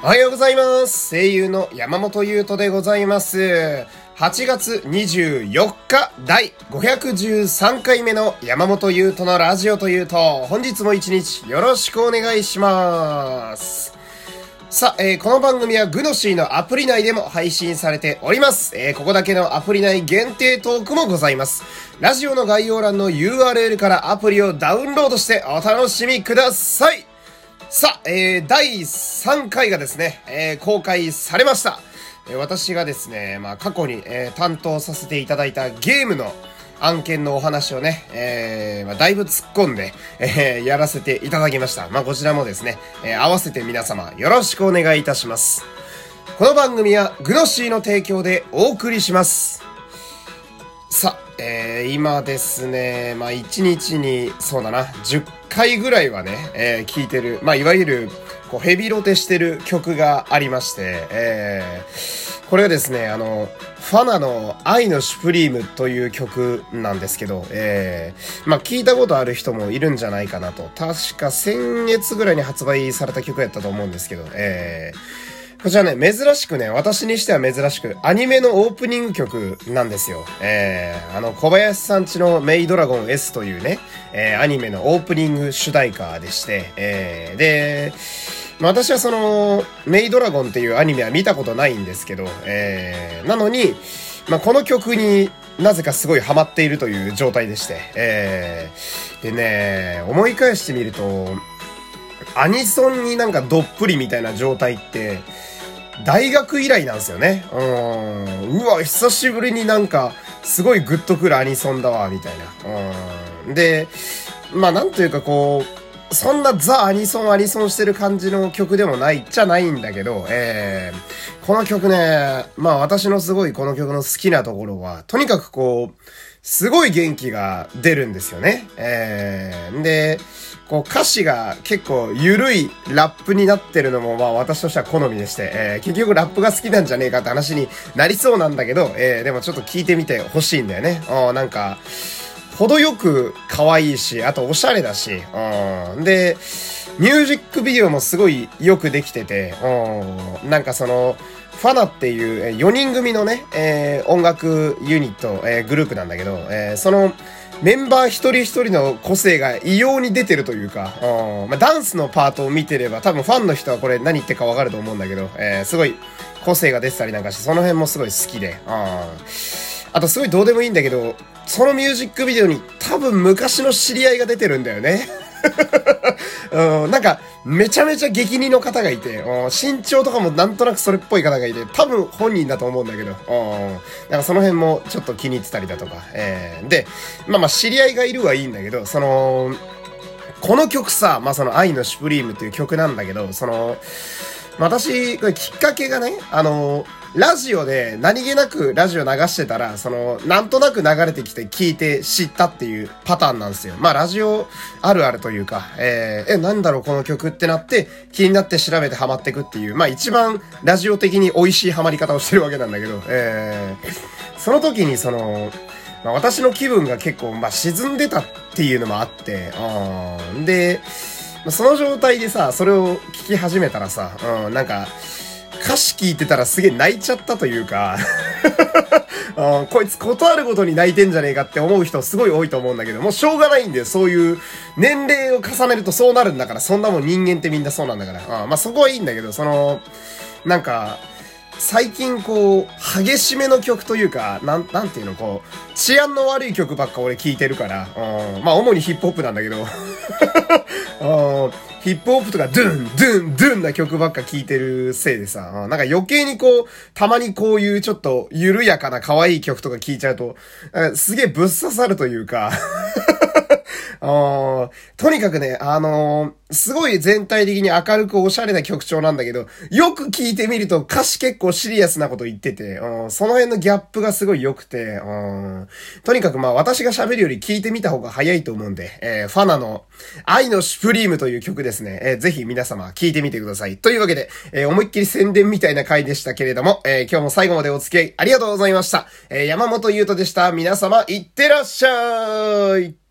おはようございます。声優の山本優斗でございます。8月24日第513回目の山本優斗のラジオというと、本日も一日よろしくお願いします。さあ、えーこの番組はグノシーのアプリ内でも配信されております。えーここだけのアプリ内限定トークもございます。ラジオの概要欄の URL からアプリをダウンロードしてお楽しみください。さあ、えー、第3回がですね、えー公開されました。えー私がですね、まあ、過去に、えー担当させていただいたゲームの案件のお話をね、えーまあ、だいぶ突っ込んで、えーやらせていただきました。まあ、こちらもですね、えー合わせて皆様よろしくお願いいたします。この番組はグノシーの提供でお送りします。さあ、えー今ですね、まあ一日に、そうだな、10回ぐらいはね、えー聞いてる、まあいわゆる、こうヘビロテしてる曲がありまして、えーこれがですね、あの、ファナの愛のシュプリームという曲なんですけど、えーまあ聞いたことある人もいるんじゃないかなと。確か先月ぐらいに発売された曲やったと思うんですけど、えーこちらね、珍しくね、私にしては珍しく、アニメのオープニング曲なんですよ。えー、あの、小林さんちのメイドラゴン S というね、えー、アニメのオープニング主題歌でして、えー、で、まあ私はその、メイドラゴンっていうアニメは見たことないんですけど、えー、なのに、まあこの曲になぜかすごいハマっているという状態でして、えー、でね、思い返してみると、アニソンになんかどっぷりみたいな状態って、大学以来なんですよね。うん。うわ、久しぶりになんか、すごいグッとくるアニソンだわ、みたいな。うん。で、まあなんというかこう、そんなザ・アニソンアニソンしてる感じの曲でもないっちゃないんだけど、えー、この曲ね、まあ私のすごいこの曲の好きなところは、とにかくこう、すごい元気が出るんですよね。えー、で、こう歌詞が結構緩いラップになってるのもまあ私としては好みでして、えー結局ラップが好きなんじゃねえかって話になりそうなんだけど、えーでもちょっと聞いてみてほしいんだよね。あーなんか、程よく可愛いし、あとおしゃれだし、うん。で、ミュージックビデオもすごいよくできてて、うん。なんかその、ファナっていう4人組のね、えー音楽ユニット、えーグループなんだけど、えーその、メンバー一人一人の個性が異様に出てるというか、うんまあ、ダンスのパートを見てれば多分ファンの人はこれ何言ってかわかると思うんだけど、えすごい個性が出てたりなんかして、その辺もすごい好きで、うんあとすごいどうでもいいんだけど、そのミュージックビデオに多分昔の知り合いが出てるんだよね。うん、なんか、めちゃめちゃ激似の方がいて、う身長とかもなんとなくそれっぽい方がいて、多分本人だと思うんだけど、うん、なんかその辺もちょっと気に入ってたりだとか、えーで、まあまあ知り合いがいるはいいんだけど、その、この曲さ、まあその愛のシュプリームっていう曲なんだけど、その、私、これきっかけがね、あの、ラジオで何気なくラジオ流してたら、その、なんとなく流れてきて聞いて知ったっていうパターンなんですよ。まあラジオあるあるというか、えー、え、なんだろうこの曲ってなって気になって調べてハマってくっていう、まあ一番ラジオ的に美味しいハマり方をしてるわけなんだけど、えー、その時にその、まあ、私の気分が結構、まあ、沈んでたっていうのもあって、うん。で、その状態でさ、それをき始めたらさ、うん、なんか、歌詞聞いてたらすげえ泣いちゃったというか、うんこいつことあるごとに泣いてんじゃねえかって思う人すごい多いと思うんだけど、もうしょうがないんだよ。そういう年齢を重ねるとそうなるんだから、そんなもん人間ってみんなそうなんだから。うんまあそこはいいんだけど、その、なんか、最近こう、激しめの曲というか、なん、なんていうの、こう、治安の悪い曲ばっか俺聴いてるから、うん、まあ主にヒップホップなんだけど、うんヒップホップとかドゥン、ドゥン、ドゥンな曲ばっか聴いてるせいでさ、なんか余計にこう、たまにこういうちょっと緩やかな可愛い曲とか聴いちゃうと、すげえぶっ刺さるというか、とにかくね、あのーすごい全体的に明るくおしゃれな曲調なんだけど、よく聞いてみると歌詞結構シリアスなこと言ってて、その辺のギャップがすごい良くて、とにかくまあ私が喋るより聞いてみた方が早いと思うんで、えーファナの愛のシュプリームという曲ですね、えーぜひ皆様聞いてみてください。というわけで、えー思いっきり宣伝みたいな回でしたけれども、えー今日も最後までお付き合いありがとうございました。えー山本優斗でした。皆様、いってらっしゃい